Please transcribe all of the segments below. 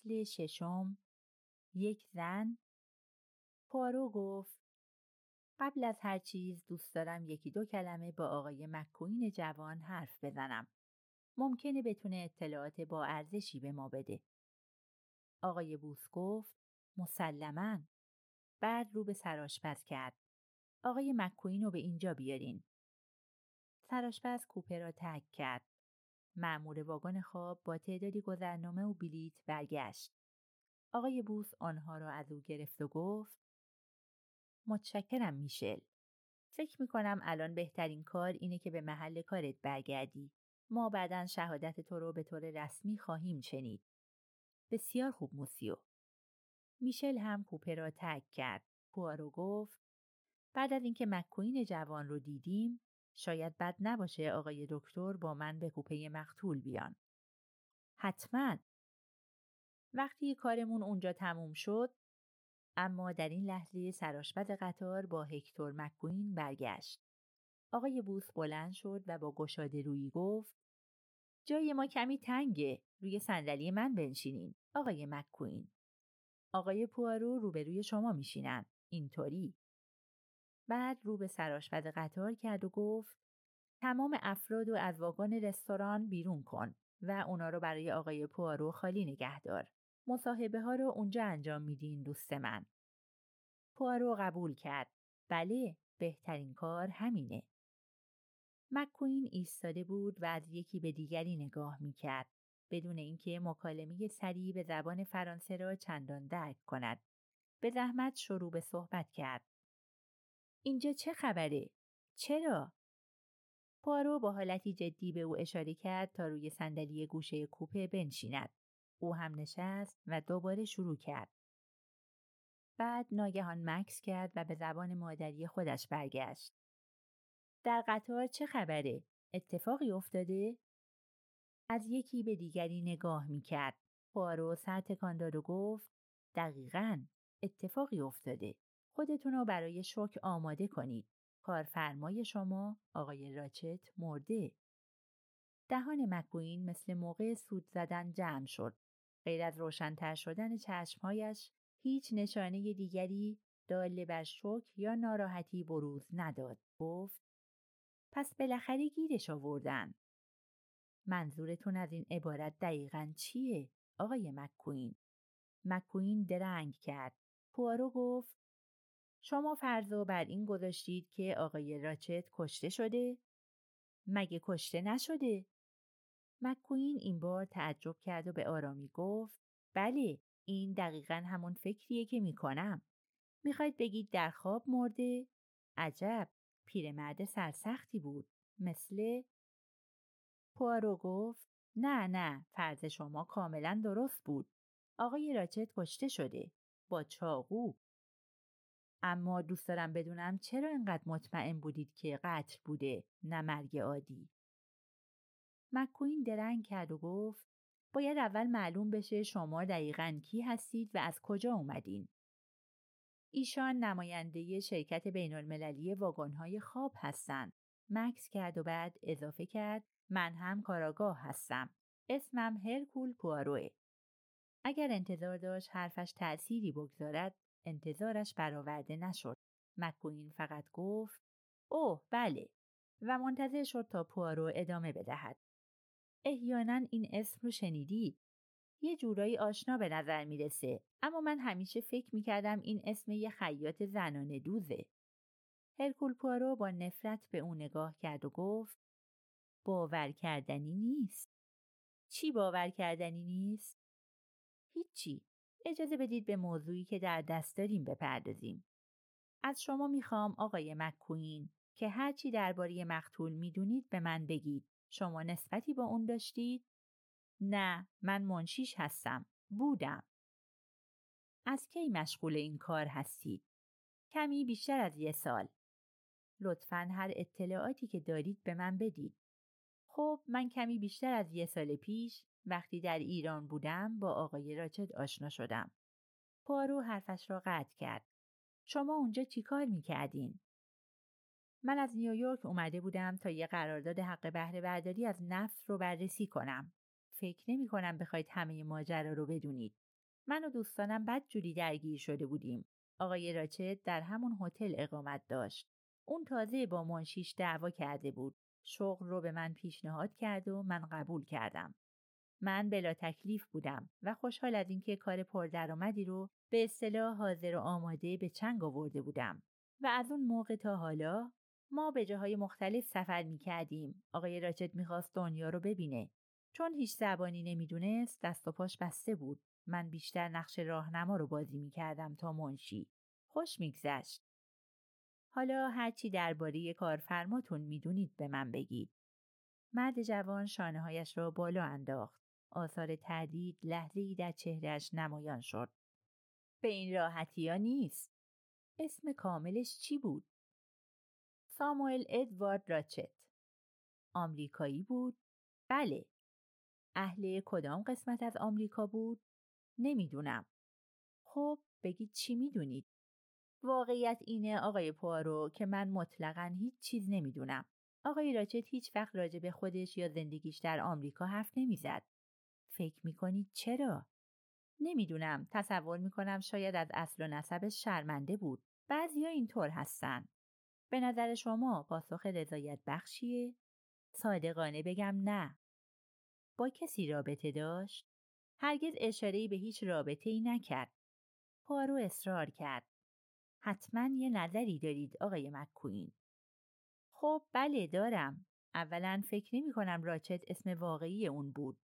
فصل ششم یک زن پارو گفت قبل از هر چیز دوست دارم یکی دو کلمه با آقای مکوین جوان حرف بزنم. ممکنه بتونه اطلاعات با ارزشی به ما بده. آقای بوس گفت مسلما بعد رو به سراشپز کرد. آقای مکوین رو به اینجا بیارین. سراشپز کوپه را تک کرد. معمور واگن خواب با تعدادی گذرنامه و بلیت برگشت. آقای بوس آنها را از او گرفت و گفت متشکرم میشل. فکر می‌کنم الان بهترین کار اینه که به محل کارت برگردی. ما بعدا شهادت تو رو به طور رسمی خواهیم شنید. بسیار خوب موسیو. میشل هم کوپه را تک کرد. پوارو گفت بعد از اینکه مکوین جوان رو دیدیم شاید بد نباشه آقای دکتر با من به کوپه مقتول بیان. حتما. وقتی کارمون اونجا تموم شد اما در این لحظه سراشپز قطار با هکتور مکوین برگشت. آقای بوس بلند شد و با گشاده روی گفت جای ما کمی تنگه روی صندلی من بنشینین آقای مکوین آقای پوارو روبروی شما میشینن اینطوری بعد رو به سراشپز قطار کرد و گفت تمام افراد و از واگن رستوران بیرون کن و اونا رو برای آقای پوارو خالی نگه دار. مصاحبه ها رو اونجا انجام میدین دوست من. پوارو قبول کرد. بله، بهترین کار همینه. مکوین ایستاده بود و از یکی به دیگری نگاه می‌کرد بدون اینکه مکالمه سریع به زبان فرانسه را چندان درک کند. به زحمت شروع به صحبت کرد. اینجا چه خبره؟ چرا؟ پارو با حالتی جدی به او اشاره کرد تا روی صندلی گوشه کوپه بنشیند. او هم نشست و دوباره شروع کرد. بعد ناگهان مکس کرد و به زبان مادری خودش برگشت. در قطار چه خبره؟ اتفاقی افتاده؟ از یکی به دیگری نگاه می کرد. پارو سر تکان داد و گفت دقیقا اتفاقی افتاده. خودتون رو برای شوک آماده کنید. کارفرمای شما آقای راچت مرده. دهان مکوین مثل موقع سود زدن جمع شد. غیر از روشنتر شدن چشمهایش هیچ نشانه دیگری داله بر شوک یا ناراحتی بروز نداد. گفت پس بالاخره گیرش آوردن. منظورتون از این عبارت دقیقا چیه؟ آقای مکوین. مکوین درنگ کرد. پوارو گفت شما فرضو بر این گذاشتید که آقای راچت کشته شده؟ مگه کشته نشده؟ مکوین این بار تعجب کرد و به آرامی گفت بله این دقیقا همون فکریه که می‌کنم. می‌خواید بگید در خواب مرده؟ عجب پیرمرد سرسختی بود. مثل پوارو گفت نه نه فرض شما کاملا درست بود. آقای راچت کشته شده. با چاقو. اما دوست دارم بدونم چرا اینقدر مطمئن بودید که قتل بوده نه مرگ عادی. مکوین درنگ کرد و گفت باید اول معلوم بشه شما دقیقا کی هستید و از کجا اومدین. ایشان نماینده شرکت بین المللی واگنهای خواب هستند. مکس کرد و بعد اضافه کرد من هم کاراگاه هستم. اسمم هرکول پواروه. اگر انتظار داشت حرفش تأثیری بگذارد انتظارش برآورده نشد. مکوین فقط گفت اوه بله و منتظر شد تا پوارو ادامه بدهد. احیانا این اسم رو شنیدی؟ یه جورایی آشنا به نظر می‌رسه اما من همیشه فکر می‌کردم این اسم یه خیاط زنانه دوزه. هرکول پوارو با نفرت به اون نگاه کرد و گفت باور کردنی نیست. چی باور کردنی نیست؟ هیچی. اجازه بدید به موضوعی که در دست داریم بپردازیم. از شما می‌خوام آقای مکوین که هرچی درباره مقتول می‌دونید به من بگید. شما نسبتی با اون داشتید؟ نه، من منشیش هستم. بودم. از کی مشغول این کار هستید؟ کمی بیشتر از یه سال. لطفا هر اطلاعاتی که دارید به من بدید. خب من کمی بیشتر از یه سال پیش وقتی در ایران بودم با آقای راچت آشنا شدم. پارو حرفش را قطع کرد. شما اونجا چیکار می‌کردین؟ من از نیویورک اومده بودم تا یه قرارداد حق بهره برداری از نفت رو بررسی کنم. فکر نمی کنم بخواید همه ماجرا رو بدونید. من و دوستانم بد جوری درگیر شده بودیم. آقای راچت در همون هتل اقامت داشت. اون تازه با منشیش دعوا کرده بود. شغل رو به من پیشنهاد کرد و من قبول کردم. من بلا تکلیف بودم و خوشحال از اینکه کار پردرآمدی رو به اصطلاح حاضر و آماده به چنگ آورده بودم و از اون موقع تا حالا ما به جاهای مختلف سفر می کردیم. آقای راچت می‌خواست دنیا رو ببینه. چون هیچ زبانی نمی‌دونست دست و پاش بسته بود. من بیشتر نقش راهنما رو بازی می کردم تا منشی. خوش میگذشت. حالا هرچی درباره کارفرماتون می‌دونید به من بگید. مرد جوان شانه هایش را بالا انداخت. آثار تردید لحظه ای در چهرش نمایان شد. به این راحتی ها نیست. اسم کاملش چی بود؟ ساموئل ادوارد راچت. آمریکایی بود؟ بله. اهل کدام قسمت از آمریکا بود؟ نمی‌دونم. خب بگید چی می‌دونید؟ واقعیت اینه آقای پوارو که من مطلقا هیچ چیز نمی‌دونم. آقای راچت هیچ وقت راجع به خودش یا زندگیش در آمریکا حرف نمی‌زد. فکر می‌کنید چرا؟ نمی‌دونم تصور می‌کنم شاید از اصل و نسبش شرمنده بود. بعضیا اینطور هستن. به نظر شما پاسخ رضایت بخشیه؟ صادقانه بگم نه. با کسی رابطه داشت؟ هرگز اشارهی به هیچ رابطه ای نکرد. پارو اصرار کرد. حتما یه نظری دارید آقای مکوین. خب بله دارم. اولا فکر نمی کنم راچت اسم واقعی اون بود.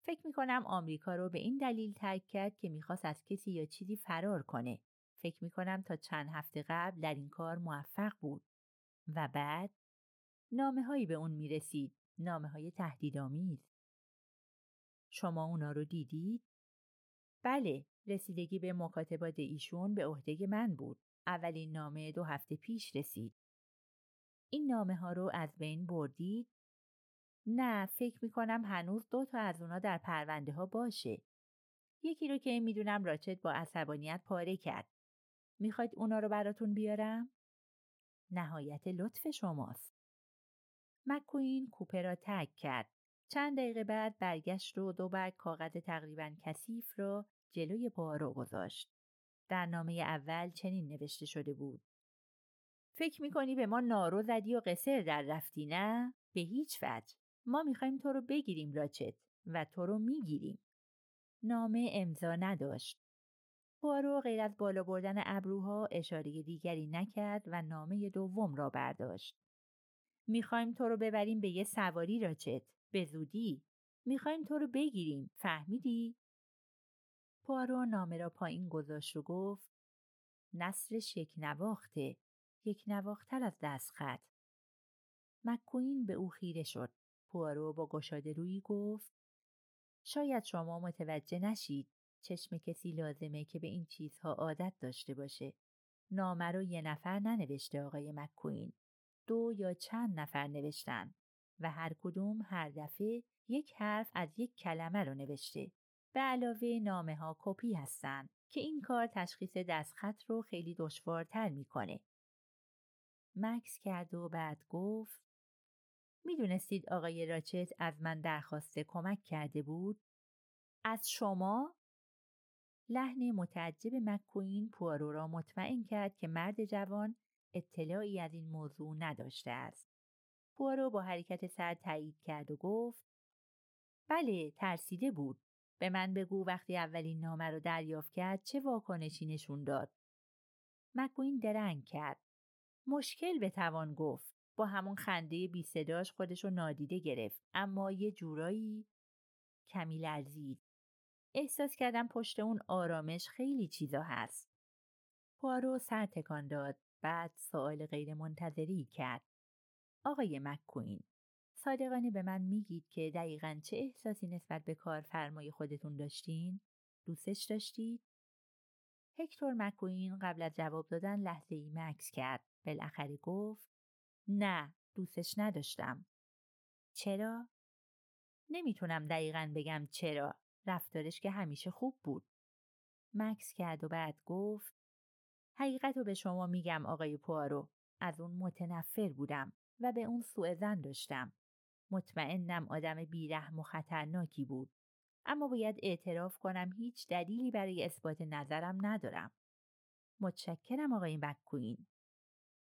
فکر می کنم آمریکا رو به این دلیل ترک کرد که می‌خواست از کسی یا چیزی فرار کنه. فکر می کنم تا چند هفته قبل در این کار موفق بود. و بعد نامه هایی به اون می رسید. نامه های تهدیدآمیز. شما اونا رو دیدید؟ بله، رسیدگی به مکاتبات ایشون به عهده من بود. اولین نامه دو هفته پیش رسید. این نامه ها رو از بین بردید؟ نه فکر می کنم هنوز دو تا از اونا در پرونده ها باشه. یکی رو که می‌دونم راچت با عصبانیت پاره کرد. می‌خواید اونا رو براتون بیارم؟ نهایت لطف شماست. مکوین کوپه را تک کرد. چند دقیقه بعد برگشت و دو برگ کاغذ تقریبا کثیف را جلوی پارو گذاشت. در نامه اول چنین نوشته شده بود. فکر می‌کنی به ما نارو زدی و قصر در رفتی نه؟ به هیچ وجه. ما می‌خوایم تو رو بگیریم راچت و تو رو می‌گیریم. نامه امضا نداشت. پوارو غیر از بالا بردن ابروها اشاره دیگری نکرد و نامه دوم را برداشت. می‌خوایم تو رو ببریم به یه سواری راچت. به زودی. می‌خوایم تو رو بگیریم. فهمیدی؟ پوارو نامه را پایین گذاشت و گفت نصرش یک نواخته. یک نواختر از دستخط. مکوین به او خیره شد. پوارو با گشاده روی گفت شاید شما متوجه نشید چشم کسی لازمه که به این چیزها عادت داشته باشه. نامه رو یه نفر ننوشته آقای مکوین. دو یا چند نفر نوشتن و هر کدوم هر دفعه یک حرف از یک کلمه رو نوشته. به علاوه نامه ها کپی هستن که این کار تشخیص دستخط رو خیلی دشوارتر می‌کنه. مکس کرد و بعد گفت می‌دونستید آقای راچت از من درخواست کمک کرده بود؟ از شما؟ لحن متعجب مکوین پوارو را مطمئن کرد که مرد جوان اطلاعی از این موضوع نداشته است. پوارو با حرکت سر تایید کرد و گفت بله ترسیده بود. به من بگو وقتی اولین نامه رو دریافت کرد چه واکنشی نشون داد. مکوین درنگ کرد. مشکل توان گفت. با همون خنده بی صداش خودشو نادیده گرفت اما یه جورایی کمی لرزید. احساس کردم پشت اون آرامش خیلی چیزا هست. پوارو سر تکان داد بعد سوال غیر منتظری کرد. آقای مکوین صادقانه به من میگید که دقیقا چه احساسی نسبت به کارفرمای خودتون داشتین؟ دوستش داشتید؟ هکتور مکوین قبل از جواب دادن لحظه ای مکس کرد. بالاخره گفت نه دوستش نداشتم. چرا؟ نمی‌تونم دقیقا بگم چرا. رفتارش که همیشه خوب بود. مکس کرد و بعد گفت حقیقت رو به شما میگم آقای پوارو. از اون متنفر بودم و به اون سوء زن داشتم. مطمئنم آدم بیرحم و خطرناکی بود. اما باید اعتراف کنم هیچ دلیلی برای اثبات نظرم ندارم. متشکرم آقای مککوین.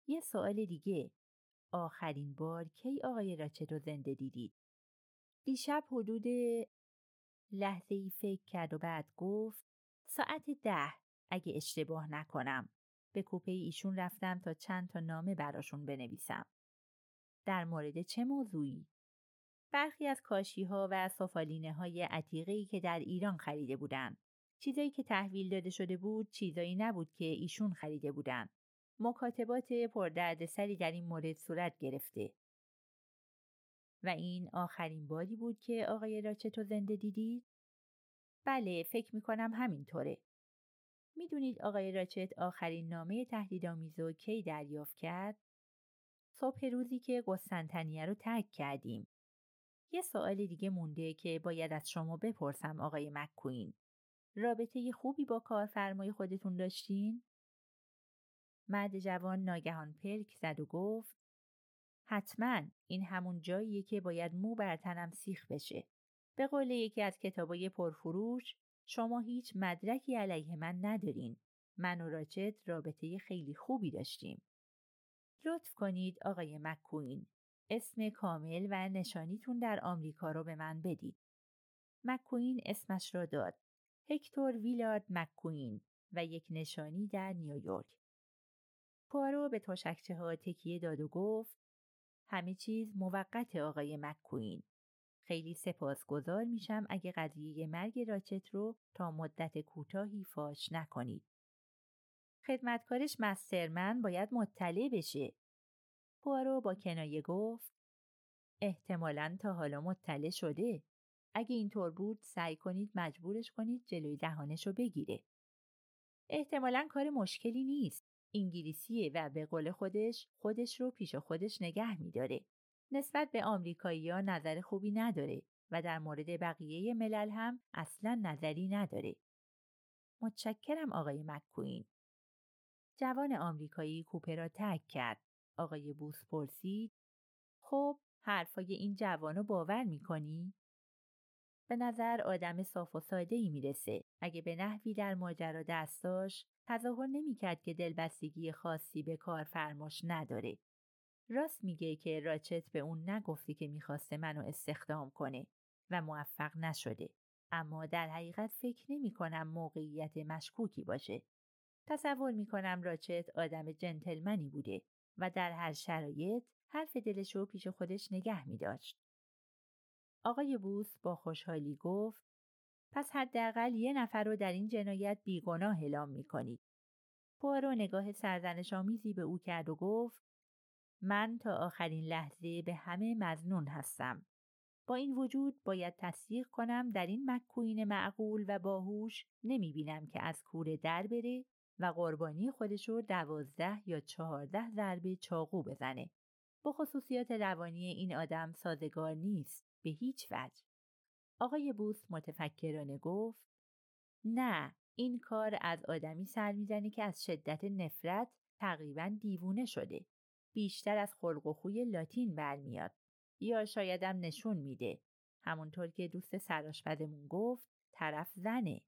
یه سوال دیگه. آخرین بار کی آقای راچت رو زنده دیدید؟ دیشب حدود لحظه ای فکر کرد و بعد گفت ساعت ده اگه اشتباه نکنم. به کوپه ایشون رفتم تا چند تا نامه براشون بنویسم. در مورد چه موضوعی؟ برخی از کاشی ها و سفالینه های عتیقه که در ایران خریده بودند. چیزایی که تحویل داده شده بود چیزایی نبود که ایشون خریده بودند. مکاتبات پردردسری در این مورد صورت گرفته. و این آخرین باری بود که آقای راچتو زنده دیدید؟ بله فکر می‌کنم همینطوره. می‌دونید آقای راچت آخرین نامه تهدیدآمیز کی دریافت کرد؟ صبح روزی که قسطنطنیه رو ترک کردیم. یه سوال دیگه مونده که باید از شما بپرسم آقای مککوین. رابطه خوبی با کارفرمای خودتون داشتین؟ مرد جوان ناگهان پلک زد و گفت حتما این همون جاییه که باید مو بر تنم سیخ بشه. به قول یکی از کتابای پرفروش شما هیچ مدرکی علیه من ندارین. من و راچت رابطه خیلی خوبی داشتیم. لطف کنید آقای مککوین اسم کامل و نشانیتون در آمریکا رو به من بدید. مککوین اسمش را داد. هکتور ویلارد مککوین و یک نشانی در نیویورک. پارو به تشکچه ها تکیه داد و گفت همه چیز موقت آقای مککوین. خیلی سپاسگزار میشم اگه قضیه مرگ راچت رو تا مدت کوتاهی فاش نکنید. خدمتکارش مسترمن باید مطلع بشه. پوارو با کنایه گفت احتمالا تا حالا مطلع شده. اگه اینطور بود سعی کنید مجبورش کنید جلوی دهانش رو بگیره. احتمالا کار مشکلی نیست. انگلیسیه و به قول خودش خودش رو پیش خودش نگه میداره. نسبت به آمریکایی ها نظر خوبی نداره و در مورد بقیه ملل هم اصلا نظری نداره. متشکرم آقای مککوین. جوان آمریکایی کوپه را تک کرد. آقای بوس پرسید خب حرفای این جوان رو باور می‌کنی؟ به نظر آدم صاف و ساده ای می‌رسه. اگه به نحوی در ماجرا دست داشت تظاهر نمی‌کرد که دلبستگی خاصی به کار فرماش نداره. راست میگه که راچت به اون نگفتی که می‌خواسته منو استخدام کنه و موفق نشده. اما در حقیقت فکر نمی کنم موقعیت مشکوکی باشه. تصور می کنم راچت آدم جنتلمنی بوده و در هر شرایط حرف دلشو پیش خودش نگه می داشت. آقای بوس با خوشحالی گفت پس حداقل یه نفر رو در این جنایت بیگناه اعلام می کنید. پوارو نگاه سرزنش آمیزی به او کرد و گفت من تا آخرین لحظه به همه مزنون هستم. با این وجود باید تصدیق کنم در این مکوین معقول و باهوش نمی بینم که از کوره در بره و قربانی خودش رو دوازده یا چهارده ضربه چاقو بزنه. با خصوصیات روانی این آدم سازگار نیست به هیچ وجه. آقای بوس متفکرانه گفت نه این کار از آدمی سر می‌زنه که از شدت نفرت تقریبا دیوونه شده. بیشتر از خلق و خوی لاتین برمیاد. یا شایدم نشون میده. همونطور که دوست سراشپزمون گفت طرف زنه.